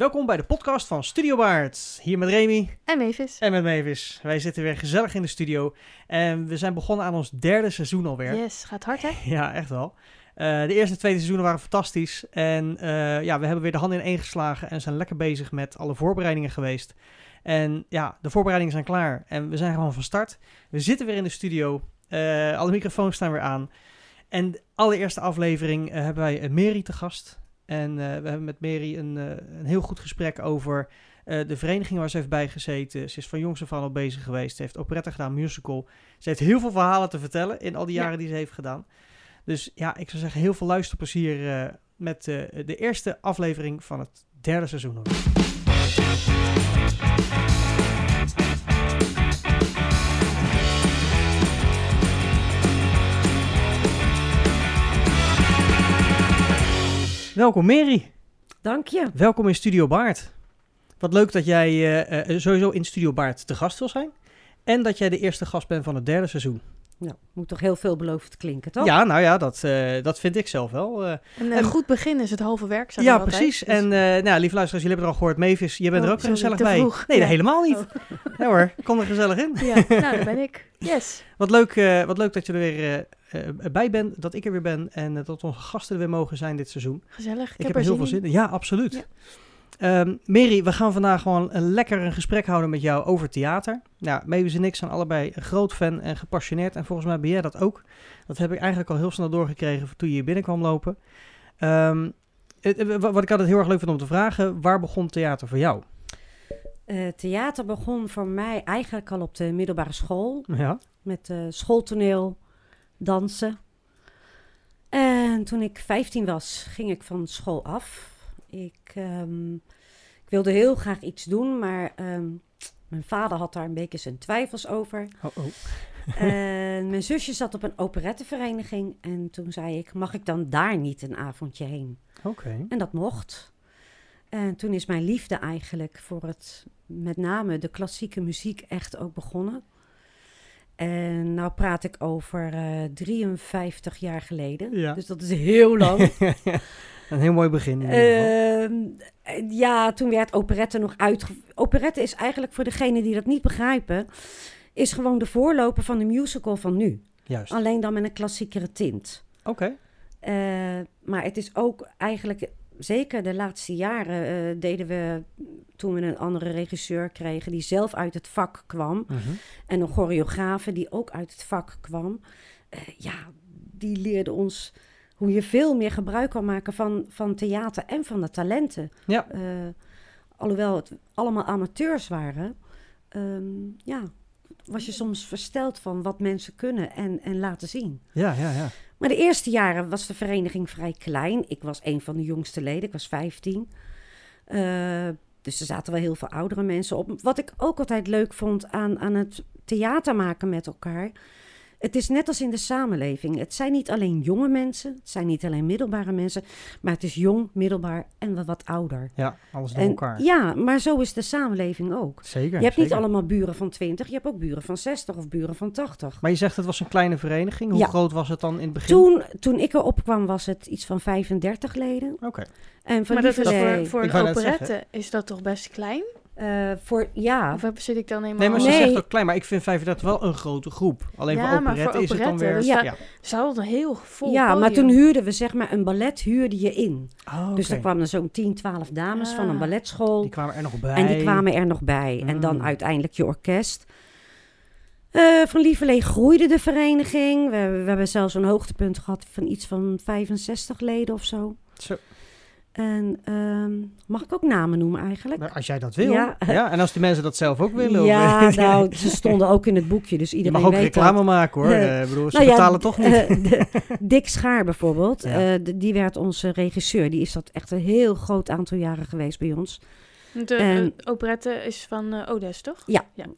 Welkom bij de podcast van Studio Baard. Hier met Remy En Mavis. en met Mavis. Wij zitten weer gezellig in de studio. En we zijn begonnen aan ons derde seizoen alweer. Yes, gaat hard hè? Ja, echt wel. Eh, de eerste en tweede seizoenen waren fantastisch. En eh, ja, we hebben weer de handen in één geslagen en zijn lekker bezig met alle voorbereidingen geweest. En ja, de voorbereidingen zijn klaar en we zijn gewoon van start. We zitten weer in de studio. Eh, alle microfoons staan weer aan. En de allereerste aflevering hebben wij Mary te gast. En eh, we hebben met Mary een, eh, een heel goed gesprek over eh, de vereniging waar ze heeft bijgezeten. Ze is van jongs af aan al bezig geweest. Ze heeft operette gedaan, musical. Ze heeft heel veel verhalen te vertellen in al die Ja. jaren die ze heeft gedaan. Dus ja, ik zou zeggen heel veel luisterplezier met de eerste aflevering van het derde seizoen. Welkom Mary. Dank je. Welkom in Studio Baard. Wat leuk dat jij eh, eh, sowieso in Studio Baard te gast wil zijn. En dat jij de eerste gast bent van het derde seizoen. Nou, moet toch heel veelbelovend klinken, toch? Ja, nou ja, dat, eh, dat vind ik zelf wel. eh. Een En- goed begin is het halve werk. ja, altijd. precies. Dus- En eh nou, lieve luisteraars, jullie hebben er al gehoord. Mavis, je bent Oh, er ook sorry, gezellig bij. vroeg. Nee, Ja. helemaal niet. Oh. Hoor, kom er gezellig in. Ja, nou, daar ben ik. Yes. Wat leuk, eh, wat leuk dat je er weer bij bent, dat ik er weer ben en eh, dat onze gasten er weer mogen zijn dit seizoen. Gezellig. Ik, Ik, heb er heel veel zin in. Ja, absoluut. Ja. Ehm, Mary, we gaan vandaag gewoon een lekker een gesprek houden met jou over theater. Nou, Mavis en ik zijn allebei een groot fan en gepassioneerd. En volgens mij ben jij dat ook. Dat heb ik eigenlijk al heel snel doorgekregen toen je hier binnenkwam lopen. Ehm, eh, wa- wat ik altijd heel erg leuk vind om te vragen, waar begon theater voor jou? Eh, theater begon voor mij eigenlijk al op de middelbare school. Ja, Met eh, schooltoneel, dansen. En toen ik 15 was, ging ik van school af. Ik, ehm, ik wilde heel graag iets doen, maar ehm, mijn vader had daar een beetje zijn twijfels over. oh, oh. En mijn zusje zat op een operettevereniging. En toen zei ik, mag ik dan daar niet een avondje heen? oké. En dat mocht. En toen is mijn liefde eigenlijk voor het, met name de klassieke muziek, echt ook begonnen. En nou praat ik over eh 53 jaar geleden. Ja. Dus dat is heel lang. een heel mooi begin. in ieder geval. Ehm, ja, toen werd operette nog uitge... Operette is eigenlijk voor degenen die dat niet begrijpen... is gewoon de voorloper van de musical van nu. Juist. Alleen dan met een klassiekere tint. Oké. Eh, maar het is ook eigenlijk, zeker de laatste jaren, eh, deden we toen we een andere regisseur kregen die zelf uit het vak kwam. Mhm. En een choreografe die ook uit het vak kwam. Eh, ja, die leerde ons hoe je veel meer gebruik kan maken van, van theater en van de talenten. Ja. Eh, alhoewel het allemaal amateurs waren, ehm, ja, was je soms versteld van wat mensen kunnen en, en laten zien. Ja, ja, ja. Maar de eerste jaren was de vereniging vrij klein. Ik was een van de jongste leden, ik was 15. Eh, dus er zaten wel heel veel oudere mensen op. Wat ik ook altijd leuk vond aan, aan het theater maken met elkaar. Het is net als in de samenleving. Het zijn niet alleen jonge mensen, het zijn niet alleen middelbare mensen, maar het is jong, middelbaar en wel wat ouder. Ja, alles door En, elkaar. ja, maar zo is de samenleving ook. Zeker. je hebt niet allemaal buren van 20, je hebt ook buren van 60 of buren van 80. Maar je zegt het was een kleine vereniging. Hoe Ja. groot was het dan in het begin? Toen, toen ik erop kwam was het iets van 35 leden. Oké. En van Maar dat is voor, voor een operette is dat toch best klein? Eh, voor, ja, Of zit ik dan helemaal... Nee, maar ze Nee. zegt ook klein, maar ik vind 35 wel een grote groep. Alleen Ja, voor maar voor is het dan weer... dus ja. daar- Ze hadden een heel vol ja maar toen huurden we zeg maar een ballet huurde je in. Oh, Dus er kwamen zo'n 10, 12 dames van een Ah. balletschool. Die kwamen er nog bij. En die kwamen er nog bij. En dan Mm. uiteindelijk je orkest. Eh, van Lieverlee groeide de vereniging. We, we hebben zelfs een hoogtepunt gehad van iets van 65 leden of zo. Zo, En ehm, mag ik ook namen noemen eigenlijk? maar als jij dat wil. Ja. Ja. en als die mensen dat zelf ook willen. Ja, of, nou, ze stonden ook in het boekje, dus je iedereen mag ook weet reclame dat. maken hoor. Ik bedoel, ze Nou ja, betalen toch niet. eh, de- Dick Schaar bijvoorbeeld, Ja. eh, de- die werd onze regisseur. Die is dat echt een heel groot aantal jaren geweest bij ons. De en- operette is van Odes, toch?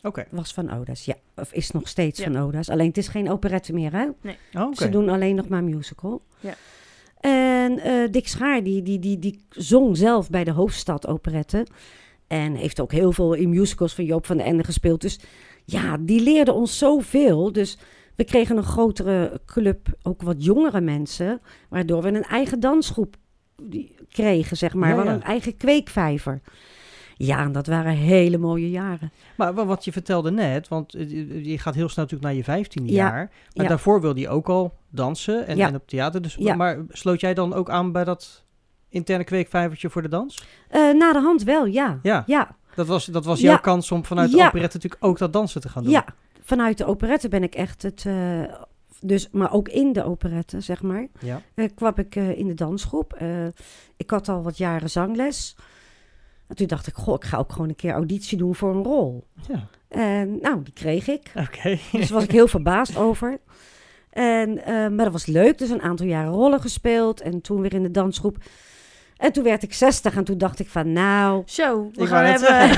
Oké. Was van Odas, ja. Of is nog steeds Ja. van Odas. Alleen het is geen operette meer, hè? Oh, oké. Ze doen alleen nog maar musical. Ja. En eh, Dick Schaar, die, die, die, die zong zelf bij de Hoofdstad Operette. En heeft ook heel veel in musicals van Joop van den Ende gespeeld. Dus ja, die leerde ons zoveel. Dus we kregen een grotere club, ook wat jongere mensen. Waardoor we een eigen dansgroep kregen, zeg maar. Ja, We hadden ja. een eigen kweekvijver. Ja, en dat waren hele mooie jaren. Maar wa- wat je vertelde net, want eh, je je gaat heel snel natuurlijk naar je vijftiende Ja, jaar. Maar daarvoor wilde je ook al dansen en, Ja. en op theater. Dus, Ja. Maar sloot jij dan ook aan bij dat interne kweekvijvertje voor de dans? Eh, na de hand wel, ja. Ja, Ja, dat was, dat was jouw kans om vanuit de operette natuurlijk ook dat dansen te gaan doen. ja. Vanuit de operette ben ik echt het... eh, dus, maar ook in de operette, zeg maar. Ja. eh, kwam ik in de dansgroep. Ik had al wat jaren zangles. En toen dacht ik, goh, ik ga ook gewoon een keer auditie doen voor een rol. ja. En nou, die kreeg ik. Oké. Dus daar was ik heel verbaasd over. En, eh, maar dat was leuk. Dus een aantal jaren rollen gespeeld. En toen weer in de dansgroep. En toen werd ik 60 en toen dacht ik van nou, Zo, we gaan hebben...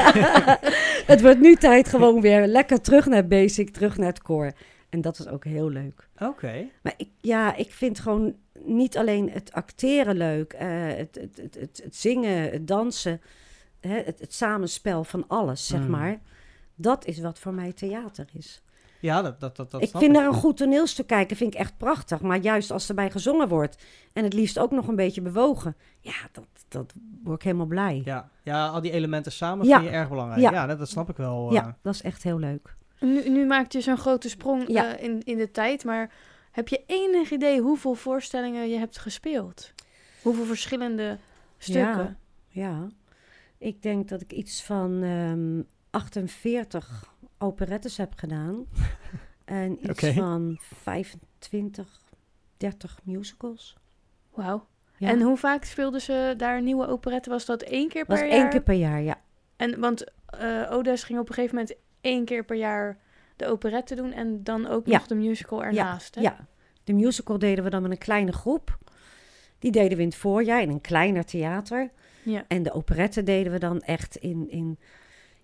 het wordt nu tijd gewoon weer lekker terug naar basic, terug naar het core. En dat is ook heel leuk. Oké. Maar ik, ja, ik vind gewoon niet alleen het acteren leuk, eh, het, het, het, het, het zingen, het dansen, hè, het, het samenspel van alles, zeg Mm. maar. Dat is wat voor mij theater is. Ja, dat, dat, dat, dat ik snap vind naar een goed toneelstuk kijken vind ik echt prachtig. Maar juist als erbij gezongen wordt en het liefst ook nog een beetje bewogen. Ja, dat, dat word ik helemaal blij. Ja, Ja. ja, al die elementen samen Ja. vind je erg belangrijk. Ja, Ja. dat, dat snap ik wel. eh. dat is echt heel leuk. Nu, nu maakt je zo'n grote sprong Ja. eh, in, in de tijd, maar heb je enig idee hoeveel voorstellingen je hebt gespeeld? Hoeveel verschillende stukken? Ja, ik denk dat ik iets van ehm 48 operettes heb gedaan. en iets van 25, 30 musicals. Wauw. Ja. En hoe vaak speelden ze daar een nieuwe operette? Was dat één keer per was jaar? één keer per jaar, ja. En, want eh Odes ging op een gegeven moment één keer per jaar de operette doen en dan ook Ja. nog de musical ernaast. hè? Ja, de musical deden we dan met een kleine groep. Die deden we in het voorjaar in een kleiner theater. Ja. En de operette deden we dan echt in, in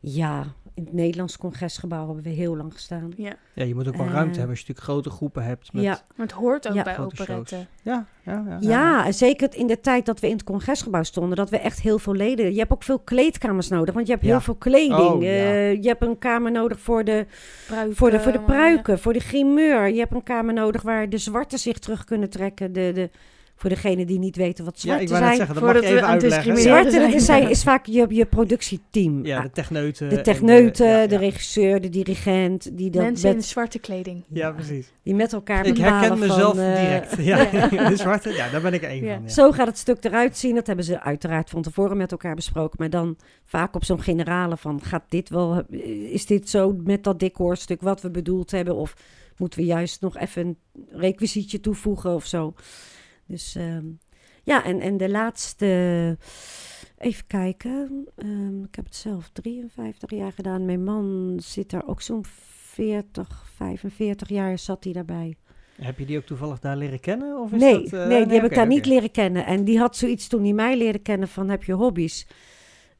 ja, in het Nederlands congresgebouw hebben we heel lang gestaan. ja. Ja, je moet ook wel Eh, ruimte hebben als je natuurlijk grote groepen hebt. Met Ja, Maar het hoort ook Ja. bij grote operetten. Ja, ja, ja, Ja, en zeker in de tijd dat we in het congresgebouw stonden, dat we echt heel veel leden. Je hebt ook veel kleedkamers nodig, want je hebt Ja. heel veel kleding. Oh, ja. Eh, je hebt een kamer nodig voor de, Pruiken, voor de, voor de pruiken, voor de grimeur. Je hebt een kamer nodig waar de zwarten zich terug kunnen trekken. De, de, voor degenen die niet weten wat Ja, zwarte ik net zijn. zeggen, dat mag je Voordat we even uitleggen. Zwarte is, zijn. zijn- is vaak je, je productieteam. ja, Ah, de techneuten. de en techneuten, ja, ja. de regisseur, de dirigent, die, dat Mensen in met, zwarte kleding. Ja, precies. die met elkaar Ik herken mezelf van, eh, direct. Ja, de zwarte, ja, daar ben ik één Ja. van. Ja. Zo gaat het stuk eruit zien. Dat hebben ze uiteraard van tevoren met elkaar besproken. Maar dan vaak op zo'n generale van... gaat dit wel... is dit zo met dat decoorstuk wat we bedoeld hebben? Of moeten we juist nog even een requisietje toevoegen of zo? Dus ehm, ja, en, en de laatste... Even kijken. Ehm, ik heb het zelf 53 jaar gedaan. Mijn man zit daar ook zo'n 40, 45 jaar zat hij daarbij. Heb je die ook toevallig daar leren kennen? Of is Nee, dat, eh, nee, die heb ik daar niet leren kennen. En die had zoiets toen hij mij leerde kennen van, heb je hobby's?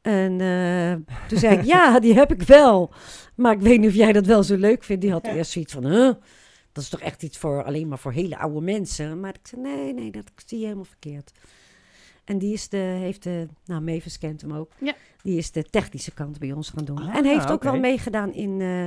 En eh, toen zei ik, ja, die heb ik wel. Maar ik weet niet of jij dat wel zo leuk vindt. Die had Ja. eerst zoiets van, huh? Dat is toch echt iets voor alleen maar voor hele oude mensen? Maar ik zei, nee, nee, dat zie je helemaal verkeerd. En die is de, heeft de, nou, Mavis kent hem ook. Ja. Die is de technische kant bij ons gaan doen. Ah, en heeft ook wel meegedaan in, eh,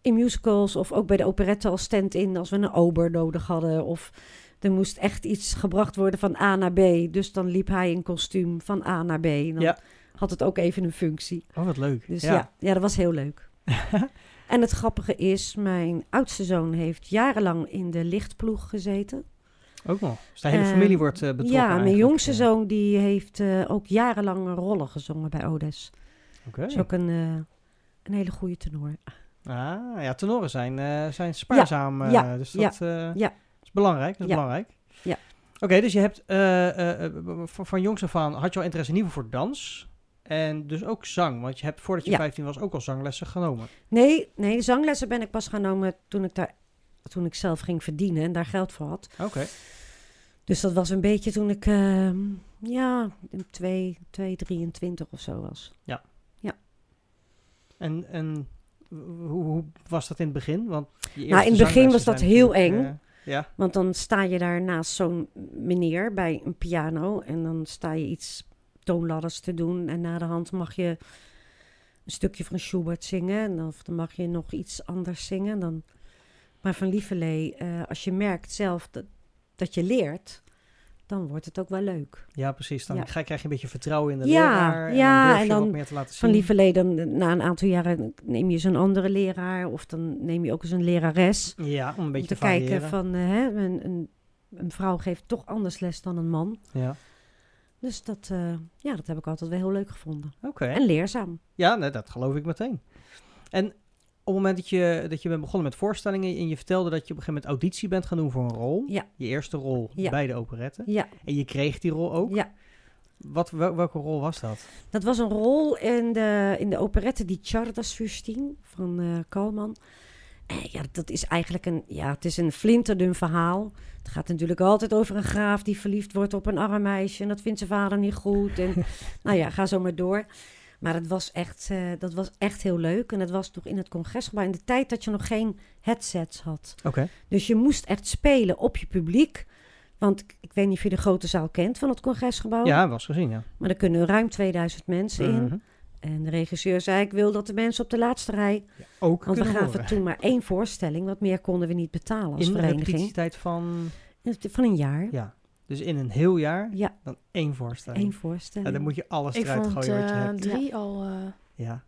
in musicals of ook bij de operette als stand-in als we een ober nodig hadden. Of er moest echt iets gebracht worden van A naar B. Dus dan liep hij in kostuum van A naar B. En dan Ja. had het ook even een functie. Oh, wat leuk. Dus ja. ja, ja, dat was heel leuk. En het grappige is, mijn oudste zoon heeft jarenlang in de lichtploeg gezeten. Ook nog. Dus de hele Eh, familie wordt eh, betrokken Ja, mijn jongste zoon die heeft eh, ook jarenlang rollen gezongen bij Odes. Oké. Dat is ook een, eh, een hele goede tenor. Ah, ja, tenoren zijn, zijn spaarzaam. ja, dus ja, dat ja. is belangrijk. Dat is Ja. belangrijk. Ja. Oké, dus je hebt van, van jongs af aan had je al interesse in ieder geval voor dans. En dus ook zang. Want je hebt voordat je Ja. 15 was ook al zanglessen genomen. Nee, nee, de zanglessen ben ik pas genomen toen ik, daar, toen ik zelf ging verdienen en daar geld voor had. Oké. Dus dat was een beetje toen ik, ehm, ja, 2, 2, 23 of zo was. En, en hoe, hoe was dat in het begin? Want Nou, in het begin was dat heel eng. eh, ja, Want dan sta je daar naast zo'n meneer bij een piano en dan sta je iets toonladders te doen. En na de hand mag je een stukje van Schubert zingen en dan, of dan mag je nog iets anders zingen. Dan, maar van Lieverlee, eh, als je merkt zelf dat, dat je leert, dan wordt het ook wel leuk. Ja, precies. Dan Ja. ga, krijg je een beetje vertrouwen in de Ja, leraar. ja, en dan durf en wat dan meer te laten zien. Van lieverlee, dan na een aantal jaren neem je eens een andere leraar. Of dan neem je ook eens een lerares. Ja, om een beetje om te kijken van, eh, hè, een, een, een vrouw geeft toch anders les dan een man. Ja, Dus dat, eh, ja, dat heb ik altijd wel heel leuk gevonden. oké. En leerzaam. Ja, nee, dat geloof ik meteen. En op het moment dat je, dat je bent begonnen met voorstellingen en je vertelde dat je op een gegeven moment auditie bent gaan doen voor een rol. Ja. Je eerste rol Ja. bij de operette. Ja, En je kreeg die rol ook. ja. Wat, wel- welke rol was dat? Dat was een rol in de, in de operette Die Tjardasfürsten van eh Kalman. Eh, ja, dat is eigenlijk een, ja, het is een flinterdun verhaal. Het gaat natuurlijk altijd over een graaf die verliefd wordt op een arm meisje. En dat vindt zijn vader niet goed. En nou ja, ga zo maar door. Maar het was echt, eh, dat was echt heel leuk. En het was toch in het congresgebouw in de tijd dat je nog geen headsets had. Oké. Dus je moest echt spelen op je publiek. Want ik- weet niet of je de grote zaal kent van het congresgebouw. Ja, was gezien, ja. Maar er kunnen ruim 2000 mensen in. En de regisseur zei, ik wil dat de mensen op de laatste rij... Ook Want we gaven horen. toen maar één voorstelling. Wat meer konden we niet betalen als in de vereniging. repetitietijd van... Van een jaar. Ja. Dus in een heel jaar Ja, dan één voorstelling. één Ja, voorstelling. dan moet je alles Ik eruit vond gooien wat je eh, hebt. drie al... eh Ja. ja,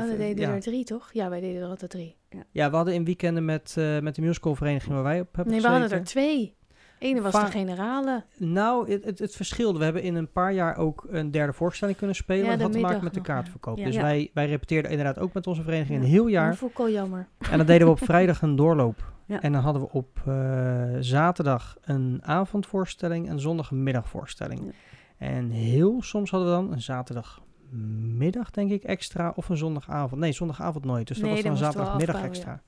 Ja, we v- deden ja. er drie, toch? Ja, wij deden er altijd drie. ja, we hadden in weekenden met, eh, met de musicalvereniging waar wij op hebben Nee, we hadden er twee. Ene was Va- de generale. Nou, het, het, het verschilde. We hebben in een paar jaar ook een derde voorstelling kunnen spelen. Ja, dat had te maken met de kaartverkoop. Ja. Dus Ja. wij, wij repeteerden inderdaad ook met onze vereniging een heel Dat jaar. vond ik jammer. En dan deden we op vrijdag een doorloop. Ja. En dan hadden we op eh, zaterdag een avondvoorstelling en zondag een middagvoorstelling. En heel soms hadden we dan een zaterdagmiddag, denk ik, extra. Of een zondagavond. Nee, zondagavond nooit. Dus dat Nee, was dan dan een zaterdagmiddag extra.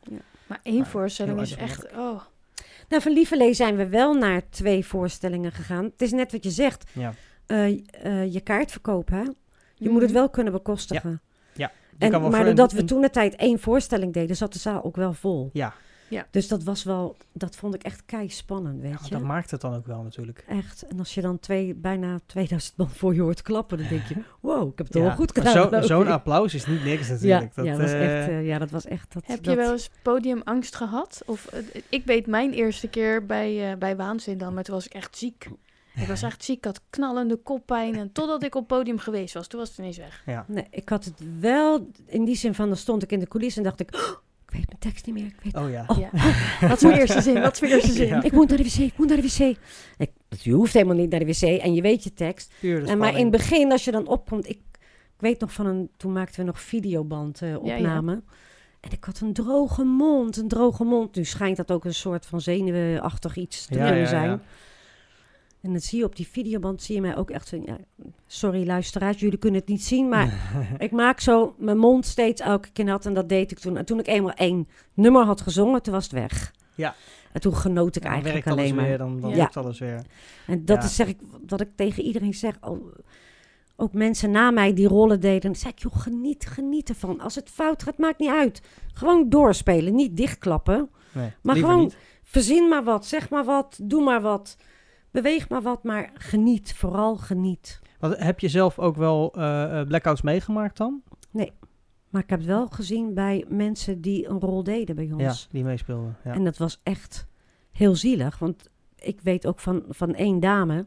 Maar één Maar voorstelling is echt... Oh, Nou, van Lieverlee zijn we wel naar twee voorstellingen gegaan. Het is net wat je zegt. Ja. eh, eh, je kaart verkopen, hè? Je Mhm. moet het wel kunnen bekostigen. En, kan wel maar een- doordat we toen de tijd één voorstelling deden, zat de zaal ook wel vol. Ja, Dus dat was wel, dat vond ik echt kei spannend, weet ja, je. dat maakt het dan ook wel natuurlijk. Echt. En als je dan twee, bijna 2000 man voor je hoort klappen, dan denk je, wow, ik heb het wel Ja, goed maar gedaan. Zo'n applaus is niet niks Ja, natuurlijk. ja, dat, dat was eh, echt, eh, ja, dat was echt... Dat, Heb dat, je wel eens podiumangst gehad? Of, eh, ik weet mijn eerste keer bij, eh, bij Waanzin dan, maar toen was ik echt ziek. Ik was echt ziek, ik had knallende koppijn. En totdat ik op het podium geweest was, toen was het ineens weg. ja. Nee, ik had het wel in die zin van, dan stond ik in de coulissen en dacht ik, "Oh, ik weet mijn tekst niet meer. Ik, weet, Oh ja. Oh. Ja. Wat is mijn eerste zin? Wat is mijn eerste zin? Ja. ik moet naar de wc, ik moet naar de wc. Ik, je hoeft helemaal niet naar de wc en je weet je tekst. En maar in het begin, als je dan opkomt, ik, ik weet nog van een, toen maakten we nog videoband eh, ja. opname. En ik had een droge mond, een droge mond. Nu schijnt dat ook een soort van zenuwachtig iets te Ja, kunnen ja, zijn. En dan zie je op die videoband, zie je mij ook echt zo... Ja, sorry luisteraars, jullie kunnen het niet zien, maar ik maak zo mijn mond steeds elke keer nat. En dat deed ik toen. En toen ik eenmaal één nummer had gezongen, toen was het weg. Ja. En toen genoot ik dan eigenlijk werkt alles alleen maar. weer, dan, dan Ja. lukt alles weer. En dat Ja. is zeg ik, wat ik tegen iedereen zeg. Oh, ook mensen na mij die rollen deden. Dan zei ik, joh, geniet, geniet ervan. Als het fout gaat, maakt niet uit. Gewoon doorspelen, niet dichtklappen. Nee, Maar gewoon niet. verzin maar wat, zeg maar wat, doe maar wat. Beweeg maar wat, maar geniet. Vooral geniet. Wat, heb je zelf ook wel eh, eh, blackouts meegemaakt dan? Maar ik heb het wel gezien bij mensen die een rol deden bij ons. Ja, die meespeelden. Ja. En dat was echt heel zielig. Want ik weet ook van, van één dame.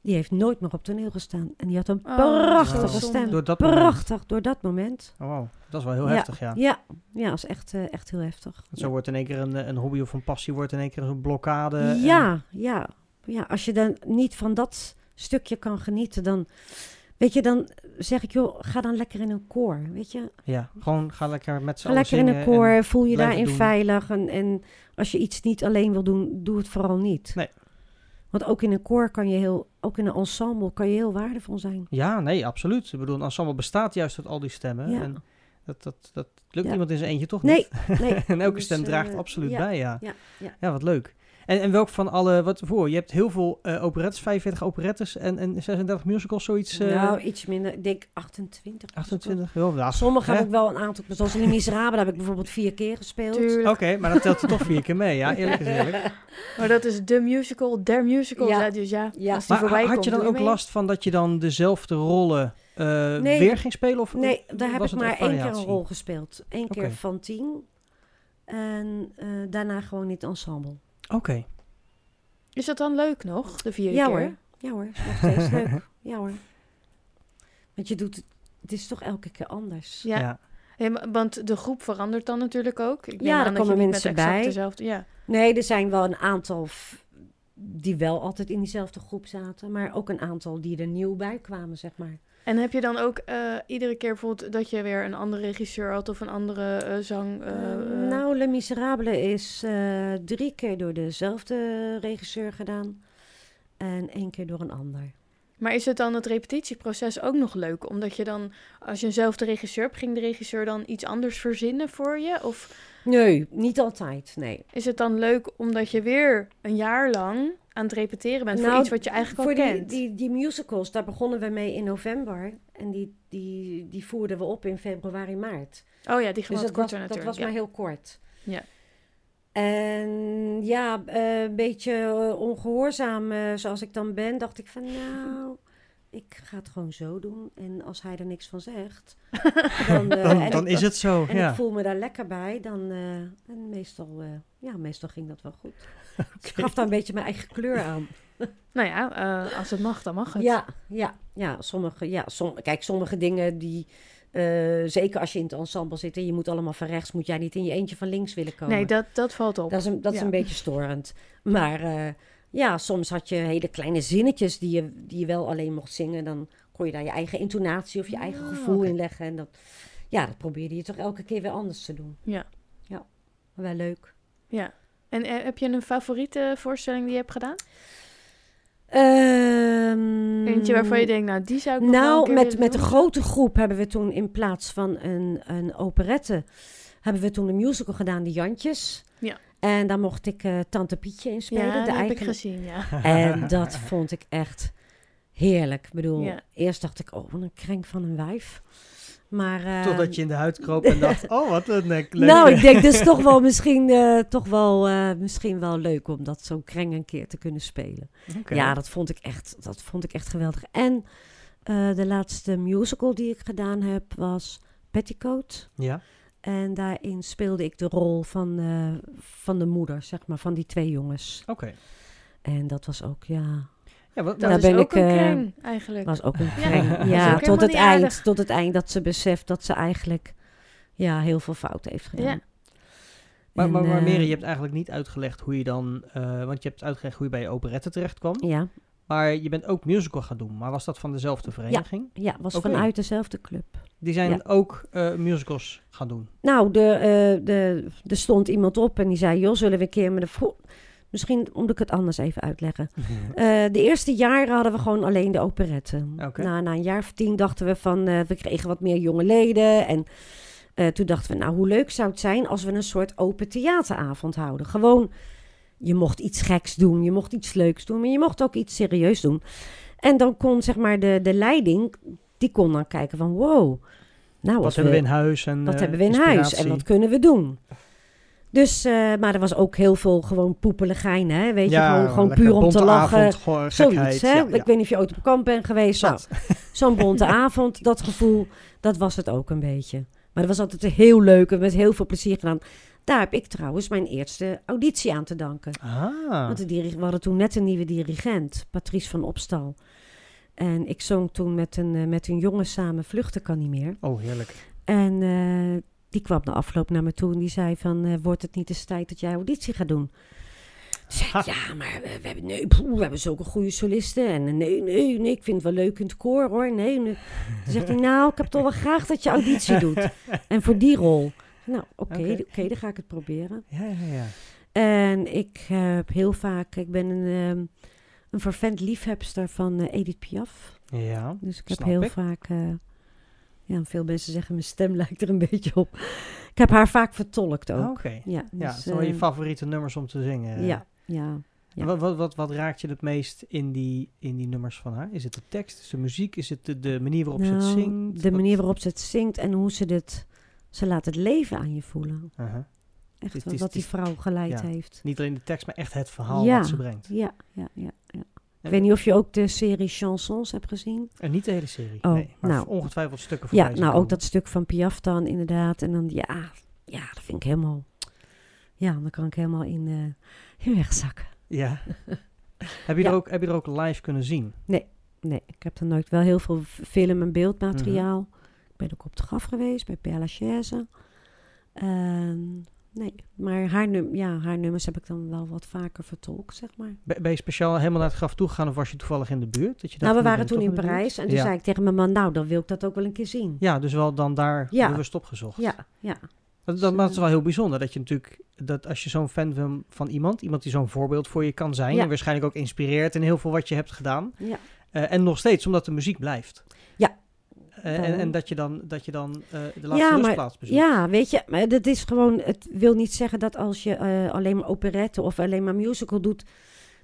Die heeft nooit meer op toneel gestaan. En die had een Oh, prachtige stem. Door dat moment. Prachtig, door dat moment. Oh, wow. Dat is wel heel Ja. heftig, ja. Ja, ja dat is echt, eh, echt heel heftig. Want Zo wordt in één keer een, een hobby of een passie wordt in één keer een blokkade. en- ja, ja. Als je dan niet van dat stukje kan genieten, dan... Weet je, dan zeg ik, joh, ga dan lekker in een koor, weet je. ja, gewoon ga lekker met z'n allen lekker in een koor, voel je daarin doen. veilig. En, en als je iets niet alleen wil doen, doe het vooral niet. Nee. Want ook in een koor kan je heel, ook in een ensemble kan je heel waardevol zijn. Ja, nee, absoluut. Ik bedoel, een ensemble bestaat juist uit al die stemmen. Ja. En dat, dat, dat lukt Ja. iemand in zijn eentje toch Nee, niet. nee. en elke Dus, stem draagt eh, absoluut ja, bij, ja. ja, ja. Ja, wat leuk. En, en welk van alle, wat voor? Je hebt heel veel eh operettes, 45 operettes en, en 36 musicals, zoiets. eh, nou, iets minder. Ik denk 28. 28. Ja, ja, Sommige hè? heb ik wel een aantal. Zoals in de Miserabele heb ik bijvoorbeeld vier keer gespeeld. Oké, maar dan telt hij toch vier keer mee, ja? Eerlijk eerlijk. Maar dat is de musical, der musical. Ja. Dus ja, Ja. als die Maar voorbij had komt, je dan ook mee. last van dat je dan dezelfde rollen eh, Nee. weer ging spelen? Of Nee, daar heb ik maar één keer een rol gespeeld. Eén keer Oké. van tien. En eh, daarna gewoon in het ensemble. Oké. Is dat dan leuk nog, de vierde Ja keer? hoor. Ja hoor, is nog steeds leuk. Ja hoor. Want je doet het, het is toch elke keer anders. Ja. Ja. Want de groep verandert dan natuurlijk ook. Ik Ja, er komen mensen bij. Dezelfde, ja. Nee, er zijn wel een aantal die wel altijd in diezelfde groep zaten. Maar ook een aantal die er nieuw bij kwamen, zeg maar. En heb je dan ook eh, iedere keer bijvoorbeeld dat je weer een andere regisseur had of een andere eh, zang? eh, eh, nou, Les Miserables is drie keer door dezelfde regisseur gedaan. En één keer door een ander. Maar is het dan het repetitieproces ook nog leuk? Omdat je dan, als je eenzelfde regisseur hebt, ging de regisseur dan iets anders verzinnen voor je? Of Nee, niet altijd, nee. is het dan leuk omdat je weer een jaar lang aan het repeteren bent voor Nou, iets wat je eigenlijk Voor al die, kent? die, die musicals, daar begonnen we mee in november. En die, die, die voerden we op in februari, maart. Oh ja, die gaan Dus wat dat was, korter dat natuurlijk. was ja. maar heel kort. Ja. En ja, eh, een beetje eh, ongehoorzaam eh, zoals ik dan ben, dacht ik van nou, ik ga het gewoon zo doen. En als hij er niks van zegt, dan, eh, Dan, en dan ik- is het zo, En ja. ik voel me daar lekker bij, dan eh, en meestal, eh, ja, meestal ging dat wel goed. Ik gaf daar een beetje mijn eigen kleur aan. Nou ja, eh, als het mag, dan mag het. Ja, ja, ja, sommige, ja som, kijk, sommige dingen die, eh, zeker als je in het ensemble zit en je moet allemaal van rechts, moet jij niet in je eentje van links willen komen. Nee, dat, dat valt op. Dat is een, dat is een beetje storend. Maar eh, ja, soms had je hele kleine zinnetjes die je, die je wel alleen mocht zingen. Dan kon je daar je eigen intonatie of je eigen Ah, gevoel in leggen. En dat, ja, dat probeerde je toch elke keer weer anders te doen. Ja. Ja, wel leuk. Ja. En eh, heb je een favoriete voorstelling die je hebt gedaan? Ehm, Eentje waarvan je denkt, nou, die zou ik nog wel een Nou, met, met een grote groep hebben we toen in plaats van een, een operette... hebben we toen een musical gedaan, De Jantjes. Ja. En daar mocht ik eh, Tante Pietje in spelen. Ja, dat heb ik gezien, ja. En dat vond ik echt heerlijk. Ik bedoel, Ja. eerst dacht ik, oh, wat een krenk van een wijf. Maar, eh, Totdat je in de huid kroop en dacht, oh, wat een nek. leuk. Nou, ik denk dus toch wel misschien, eh, toch wel, eh, misschien wel leuk om dat zo'n kreng een keer te kunnen spelen. Ja, dat vond ik echt, dat vond ik echt geweldig. En eh, de laatste musical die ik gedaan heb was Petticoat. Ja, En daarin speelde ik de rol van, eh, van de moeder, zeg maar, van die twee jongens. oké. En dat was ook, ja, Ja, wat, Dat Daar is ben ook ik, een eh, kreng, eigenlijk. was ook een kreng. is Ja, tot het eind, aardig. tot het eind dat ze beseft dat ze eigenlijk ja, heel veel fouten heeft gedaan. Ja. maar, En, maar, maar eh, Mary, je hebt eigenlijk niet uitgelegd hoe je dan... eh, want je hebt uitgelegd hoe je bij je operette terecht kwam. Ja, Maar je bent ook musical gaan doen. Maar was dat van dezelfde vereniging? ja, was vanuit dezelfde club. Die zijn Ja. ook eh, musicals gaan doen. Nou, de, eh, de, er stond iemand op en die zei, joh, zullen we een keer met de... Misschien moet ik het anders even uitleggen. Eh, de eerste jaren hadden we gewoon alleen de operetten. Na, na een jaar of tien dachten we van, eh, we kregen wat meer jonge leden. En eh, toen dachten we, nou, hoe leuk zou het zijn als we een soort open theateravond houden. Gewoon, je mocht iets geks doen, je mocht iets leuks doen, maar je mocht ook iets serieus doen. En dan kon, zeg maar, de, de leiding, die kon dan kijken van, wow, nou, wat hebben we in huis? En, wat hebben we in huis en wat kunnen we doen? Dus, eh, maar er was ook heel veel gewoon poepeligijn, hè? Weet je, gewoon, gewoon puur om te lachen. avond, gewoon. Zoiets, hè? Ja, Ik weet niet of je ooit op kamp bent geweest. Nou, zo'n bonte avond, dat gevoel, dat was het ook een beetje. Maar dat was altijd heel leuk en met heel veel plezier gedaan. Daar heb ik trouwens mijn eerste auditie aan te danken. Ah, Want de we hadden toen net een nieuwe dirigent, Patrice van Opstal. En ik zong toen met een, eh, met een jongen samen Vluchten kan niet meer. oh heerlijk. En eh, die kwam na afloop naar me toe en die zei van... eh, wordt het niet eens tijd dat jij auditie gaat doen? Zei ja, maar we, hebben, nee, poeh, we hebben zulke goede solisten. En eh, nee, nee, nee, ik vind het wel leuk in het koor, hoor. Nee, nee. Toen zegt hij, nou, ik heb toch wel graag dat je auditie doet. En voor die rol. Nou, oké, Oké. dan ga ik het proberen. Ja, ja, ja. En ik heb heel vaak... Ik ben een, ehm, een vervent liefhebster van eh, Edith Piaf. Ja, Dus ik heb heel ik. vaak... ja, veel mensen zeggen mijn stem lijkt er een beetje op. Ik heb haar vaak vertolkt ook. oké. Ja, Ja, dus, zijn wel je eh, favoriete nummers om te zingen. ja, ja. ja. Wat, wat, wat, wat raakt je het meest in die, in die nummers van haar? Is het de tekst, is het de muziek, is het de, de manier waarop ze het Nou, zingt? De manier waarop ze het zingt en hoe ze dit... Ze laat het leven aan je voelen. Echt wat, is- wat het die vrouw geleid ja. heeft. Niet alleen de tekst, maar echt het verhaal Ja. wat ze brengt. Ja, ja, ja. ja. Ik weet niet of je ook de serie Chansons hebt gezien. En niet de hele serie, Oh, nee. Maar nou. ongetwijfeld stukken Ja, voorbij zien nou ook dat stuk van Piaf dan inderdaad. En dan, ja, ja, dat vind ik helemaal... Ja, dan kan ik helemaal in, eh in wegzakken. Ja. Heb je, Ja. er ook, heb je er ook live kunnen zien? Nee, ik heb er nooit wel heel veel film- en beeldmateriaal. Mhm. Ik ben ook op de graf geweest bij Père Lachaise. Ehm, nee, maar haar, num ja, haar nummers heb ik dan wel wat vaker vertolkt, zeg maar. Ben je speciaal helemaal naar het graf toe gegaan of was je toevallig in de buurt? Dat je nou, we ben waren toen in? Parijs en toen Ja. zei ik tegen mijn man, nou, dan wil ik dat ook wel een keer zien. Ja, dus wel dan daar Ja. bewust opgezocht. Ja, ja. Dat, dat, maar het is wel heel bijzonder dat je natuurlijk, dat als je zo'n fan van, van iemand, iemand die zo'n voorbeeld voor je kan zijn, Ja. en waarschijnlijk ook inspireert in heel veel wat je hebt gedaan, ja. eh, en nog steeds, omdat de muziek blijft. Ja. Eh, en, en dat je dan, dat je dan eh, de laatste Ja, rustplaats bezoekt. Ja, weet je, maar dat is gewoon, het wil niet zeggen dat als je eh, alleen maar operette of alleen maar musical doet,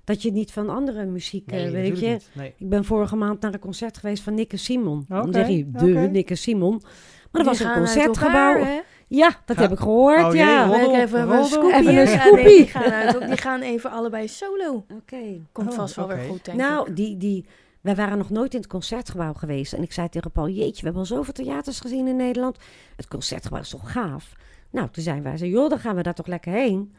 dat je niet van andere muziek, eh, Nee, weet je. natuurlijk niet. Nee. Ik ben vorige maand naar een concert geweest van Nick en Simon. Dan Oké, zeg je, de en Simon. Maar er was een concertgebouw. elkaar? Ja, dat Ga- heb ik gehoord, Oh, jee, ja. Roddel, Leuk even roddel. een scoopie. Even een Ja, nee, scoopie. die, gaan uit, die gaan even allebei solo. Oké. Komt Oh, vast wel weer goed, denk ik. Nou, die, die, wij waren nog nooit in het concertgebouw geweest. En ik zei tegen Paul, jeetje, we hebben al zoveel theaters gezien in Nederland. Het concertgebouw is toch gaaf? Nou, toen zijn wij, zei, joh, dan gaan we daar toch lekker heen.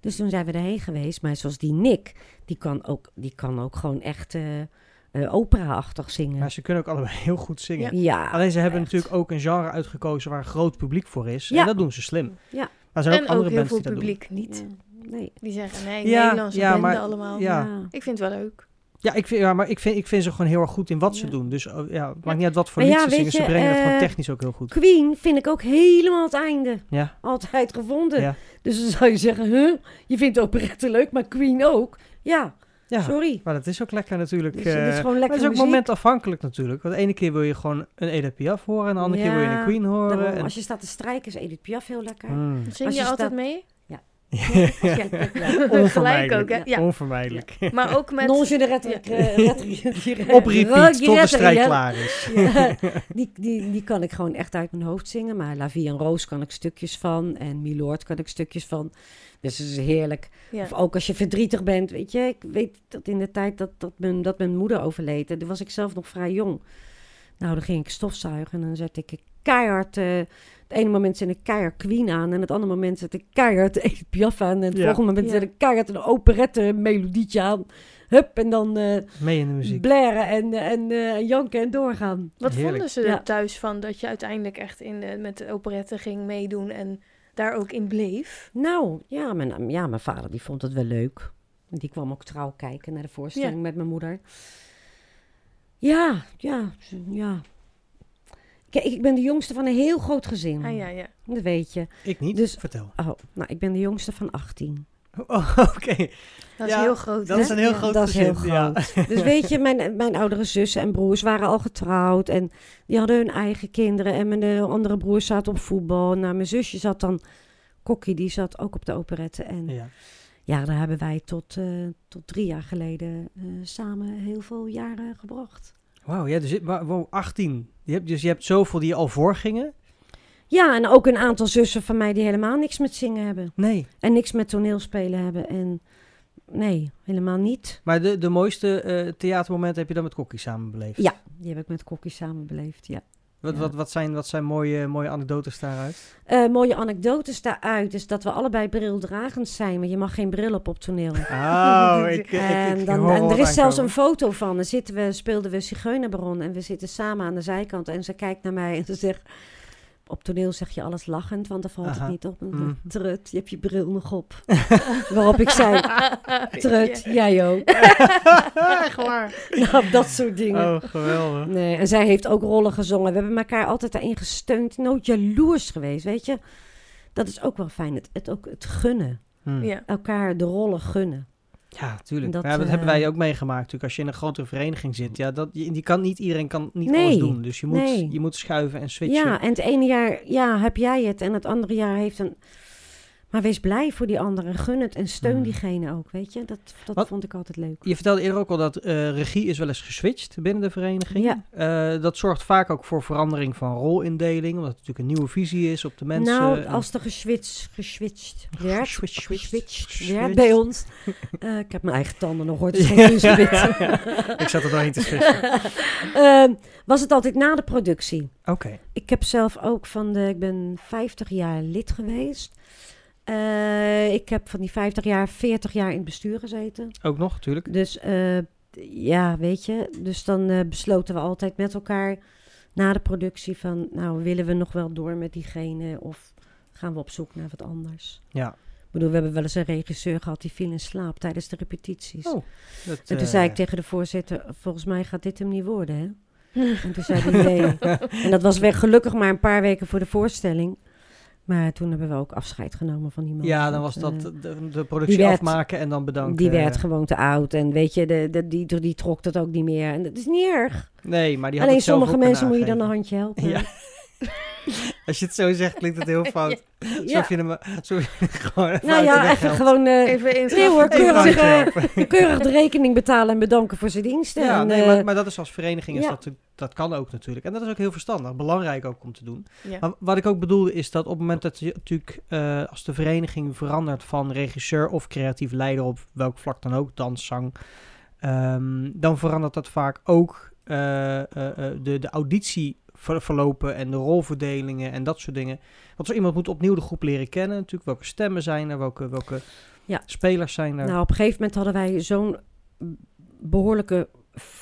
Dus toen zijn we erheen geweest. Maar zoals die Nick, die kan ook, die kan ook gewoon echt eh, eh, opera-achtig zingen. Maar ze kunnen ook allebei heel goed zingen. Ja. ja, Alleen ze hebben echt. natuurlijk ook een genre uitgekozen waar een groot publiek voor is. Ja. En dat doen ze slim. Ja. Maar er zijn ook en andere ook heel bands veel die dat doen. publiek niet. Ja, nee. Die zeggen, nee, Ja, Nederlandse ja, banden maar- allemaal. ja. Ik vind het wel leuk. Ja, ik vind, ja maar ik vind, ik vind ze gewoon heel erg goed in wat ze Ja. doen. Dus oh, ja, het maakt niet uit wat voor Maar lied ja, ze zingen. Ze brengen het gewoon eh, technisch ook heel goed. Queen vind ik ook helemaal het einde. Ja, Altijd gevonden. Ja. Dus dan zou je zeggen, huh? Je vindt operette leuk, maar Queen ook? Ja, ja. sorry. maar dat is ook lekker natuurlijk. Dus, het eh, is gewoon maar lekker het is ook muziek. momentafhankelijk natuurlijk. Want de ene keer wil je gewoon een Edith Piaf horen. En de andere keer wil je een Queen horen. Daarom, en- als je staat te strijken is Edith Piaf heel lekker. Hmm. Zing je, je altijd staat- mee? Ja. Gelijk Onvermijdelijk. ook, hè? Ja. Onvermijdelijk. Maar ook met... Non, je de red, Ja. eh, Op repeat tot de strijd klaar is. Ja, die, die, die kan ik gewoon echt uit mijn hoofd zingen. Maar La Vie en Roos kan ik stukjes van. En Milord kan ik stukjes van. Dus het is heerlijk. Ja. Of ook als je verdrietig bent. Weet je, ik weet dat in de tijd dat, dat, mijn, dat mijn moeder overleed. en Toen was ik zelf nog vrij jong. Nou, dan ging ik stofzuigen. En dan zette ik keihard... eh, het ene moment zet ik keihard Queen aan. En het andere moment zet ik keihard Edith Piaf aan. En het Ja. volgende moment Ja. zet ik keihard een operette melodietje aan. Hup, en dan eh Mee in de muziek. blaren en, en eh, janken en doorgaan. Wat Heerlijk. vonden ze er Ja. thuis van dat je uiteindelijk echt in de, met de operette ging meedoen en daar ook in bleef? Nou, ja mijn, ja, mijn vader die vond het wel leuk. Die kwam ook trouw kijken naar de voorstelling Ja. met mijn moeder. Ja, ja, ja. Kijk, ik ben de jongste van een heel groot gezin. Ah ja, ja. Dat weet je. Ik niet, Dus- vertel. Oh, nou, ik ben de jongste van 18. Oh, oké. Dat is heel groot. Dat hè? is een heel Ja. groot dat is heel gezin. Ja. Dus weet je, mijn, mijn oudere zussen en broers waren al getrouwd. En die hadden hun eigen kinderen. En mijn eh, andere broer zat op voetbal. Nou, mijn zusje zat dan... Kokkie, die zat ook op de operette. En Ja. Ja, daar hebben wij tot, eh, tot drie jaar geleden eh, samen heel veel jaren gebracht. Wauw, ja, dus, wow, 18. Je hebt, dus je hebt zoveel die al voorgingen? Ja, en ook een aantal zussen van mij die helemaal niks met zingen hebben. Nee. En niks met toneelspelen hebben. En nee, helemaal niet. Maar de, de mooiste eh, theatermomenten heb je dan met Kokkie samen beleefd? Ja, die heb ik met Kokkie samen beleefd, ja. Wat, Ja. wat, wat zijn, wat zijn mooie, mooie anekdotes daaruit? Eh, mooie anekdotes daaruit is dat we allebei brildragend zijn, maar je mag geen bril op op toneel. Oh, ik, En, dan, en er is zelfs een foto van. Dan zitten we, speelden we Zigeunerbaron en we zitten samen aan de zijkant. En ze kijkt naar mij en ze zegt... Op toneel zeg je alles lachend, want dan valt Aha. het niet op. Mm. dan, Trut, je hebt je bril nog op. Waarop ik zei, Trut, jij ook. Echt waar? Nou, dat soort dingen. Oh, geweldig. Nee, en zij heeft ook rollen gezongen. We hebben elkaar altijd daarin gesteund. Nooit jaloers geweest, weet je. Dat is ook wel fijn. Het, het, ook het gunnen. Hm. Ja. Elkaar de rollen gunnen. Ja, tuurlijk. Dat, ja, dat eh, hebben wij ook meegemaakt. Natuurlijk, als je in een grotere vereniging zit, ja, dat, die kan niet iedereen kan niet Nee, alles doen. Dus je moet, nee. je moet schuiven en switchen. Ja, en het ene jaar ja, heb jij het en het andere jaar heeft een... Maar wees blij voor die anderen. Gun het en steun Mm. diegene ook, weet je. Dat, dat Wat- vond ik altijd leuk. Je vertelde eerder ook al dat eh, regie is wel eens geswitcht binnen de vereniging. Ja. Eh, dat zorgt vaak ook voor verandering van rolindeling, omdat het natuurlijk een nieuwe visie is op de mensen. nou, als er geswitcht, geswitcht werd, Geswitcht, geswitcht geswitcht. werd bij ons. Eh, ik heb mijn eigen tanden nog hoor, het is geen kunstgebit. Ik zat er doorheen te switchen. Ehm, was het altijd na de productie. Oké. Ik heb zelf ook van de, ik ben 50 jaar lid geweest. Eh, ik heb van die 50 jaar 40 jaar in het bestuur gezeten. Ook nog, natuurlijk. Dus eh, ja, weet je. Dus dan eh, besloten we altijd met elkaar na de productie van... nou, willen we nog wel door met diegene of gaan we op zoek naar wat anders? Ja. Ik bedoel, we hebben wel eens een regisseur gehad die viel in slaap tijdens de repetities. Oh, dat, en toen zei ik tegen de voorzitter, volgens mij gaat dit hem niet worden, hè? En toen zei hij nee. En dat was weer gelukkig maar een paar weken voor de voorstelling. Maar toen hebben we ook afscheid genomen van die man. Ja, dan was dat eh, de, de productie werd- afmaken en dan bedanken. die werd gewoon te oud. En weet je, de, de, die, die trok dat ook niet meer. En dat is niet erg. Nee, maar die had Alleen het sommige mensen moet je dan een handje helpen. Ja. Als je het zo zegt, klinkt het heel fout. Ja. Alsof je hem alsof je gewoon even Nou uit de ja, weg even gewoon eh, Even nee hoor, Even keurig, eh, keurig de rekening betalen en bedanken voor zijn diensten. Ja, en, nee, eh, maar, maar dat is als vereniging, is ja. dat, dat kan ook natuurlijk. En dat is ook heel verstandig, belangrijk ook om te doen. Ja. Maar wat ik ook bedoelde is dat op het moment dat je natuurlijk, eh, als de vereniging verandert van regisseur of creatief leider op welk vlak dan ook, dans, zang, ehm, dan verandert dat vaak ook eh, eh, eh, de, de auditieverlopen en de rolverdelingen en dat soort dingen. Want zo iemand moet opnieuw de groep leren kennen, natuurlijk welke stemmen zijn er, welke, welke Ja. spelers zijn er. Nou, op een gegeven moment hadden wij zo'n behoorlijke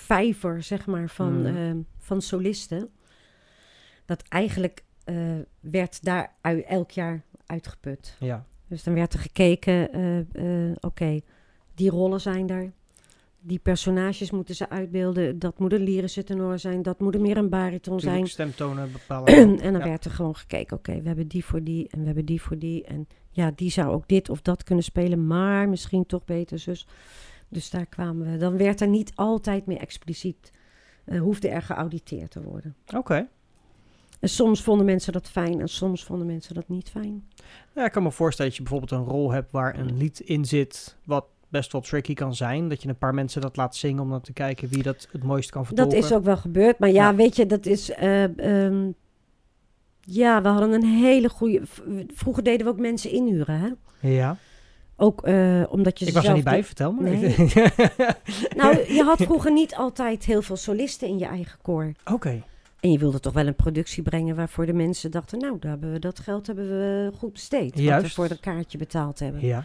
vijver, zeg maar, van, Mhm. ehm, van solisten. Dat eigenlijk eh, werd daar elk jaar uitgeput. ja. Dus dan werd er gekeken, eh, eh, oké, die rollen zijn er. Die personages moeten ze uitbeelden. Dat moet een lyrische tenor zijn. Dat moet meer een bariton zijn. Stemtonen bepalen. en dan Ja. werd er gewoon gekeken, oké, we hebben die voor die en we hebben die voor die. En ja, die zou ook dit of dat kunnen spelen, maar misschien toch beter zus. Dus daar kwamen we. Dan werd er niet altijd meer expliciet, eh, hoefde er geauditeerd te worden. Oké. En soms vonden mensen dat fijn en soms vonden mensen dat niet fijn. Ja, ik kan me voorstellen dat je bijvoorbeeld een rol hebt waar een lied in zit wat best wel tricky kan zijn. Dat je een paar mensen dat laat zingen om dan te kijken wie dat het mooist kan Dat vertolken. is ook wel gebeurd. Maar ja, Ja. weet je, dat is. eh, ehm, ja, we hadden een hele goede. Vroeger deden we ook mensen inhuren, hè? Ja, Ook eh, omdat je ik was er niet bij, vertel maar. Nee. Nou, je had vroeger niet altijd heel veel solisten in je eigen koor. Oké, En je wilde toch wel een productie brengen waarvoor de mensen dachten... nou, daar hebben we, dat geld hebben we goed besteed. Wat we Juist. voor dat kaartje betaald hebben. ja.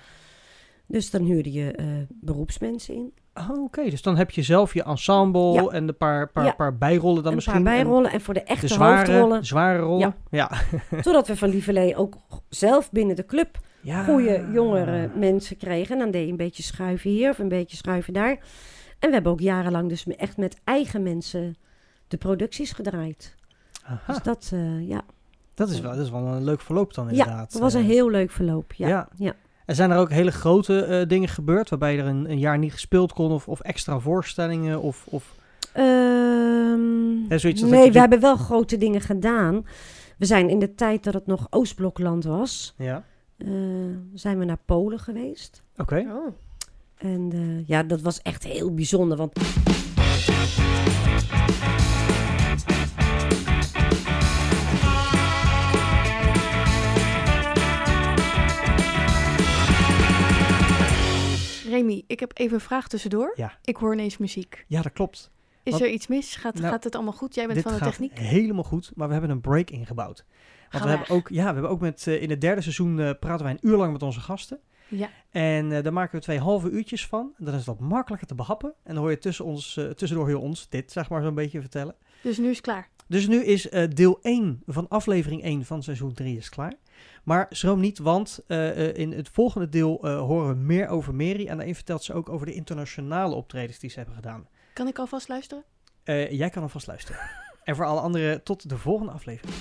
Dus dan huurde je eh, beroepsmensen in. Oh, Oké, dus dan heb je zelf je ensemble Ja. en de paar, paar, Ja. paar bijrollen dan een misschien. paar en bijrollen. En voor de echte De zware, hoofdrollen... zware rollen. Ja. Totdat we van Lieverlee ook zelf binnen de club ja. goede jongere mensen kregen. En dan deed je een beetje schuiven hier of een beetje schuiven daar. En we hebben ook jarenlang dus echt met eigen mensen de producties gedraaid. Aha, Dus dat, eh, ja, dat, is wel, dat is wel een leuk verloop dan ja, inderdaad. dat was een Eh, heel leuk verloop. Ja, ja. En zijn er ook hele grote eh, dingen gebeurd waarbij er een, een jaar niet gespeeld kon of, of extra voorstellingen of... of Ehm, dat nee, we hebben wel grote dingen gedaan. We zijn in de tijd dat het nog Oostblokland was, ja, eh, zijn we naar Polen geweest. oké. Oh. En eh, ja, dat was echt heel bijzonder. Want Remy, ik heb even een vraag tussendoor. Ja. Ik hoor ineens muziek. Ja, dat klopt. Is er iets mis? Gaat, Nou, gaat het allemaal goed? Jij bent van de gaat techniek. helemaal goed, maar we hebben een break ingebouwd. Want we hebben ook, ja, we hebben ook met, eh, in het derde seizoen eh, praten wij een uur lang met onze gasten. Ja. En eh, daar maken we twee halve uurtjes van. Dan is het wat makkelijker te behappen. En dan hoor je tussen ons, tussendoor hoor je ons dit, zeg maar, zo'n beetje vertellen. Dus nu is het klaar. Dus nu is eh, deel 1 van aflevering 1 van seizoen 3 is klaar. Maar schroom niet, want eh, eh, in het volgende deel horen we meer over Mary. En daarin vertelt ze ook over de internationale optredens die ze hebben gedaan. Kan ik alvast luisteren? Jij kan alvast luisteren. en voor alle anderen, tot de volgende aflevering.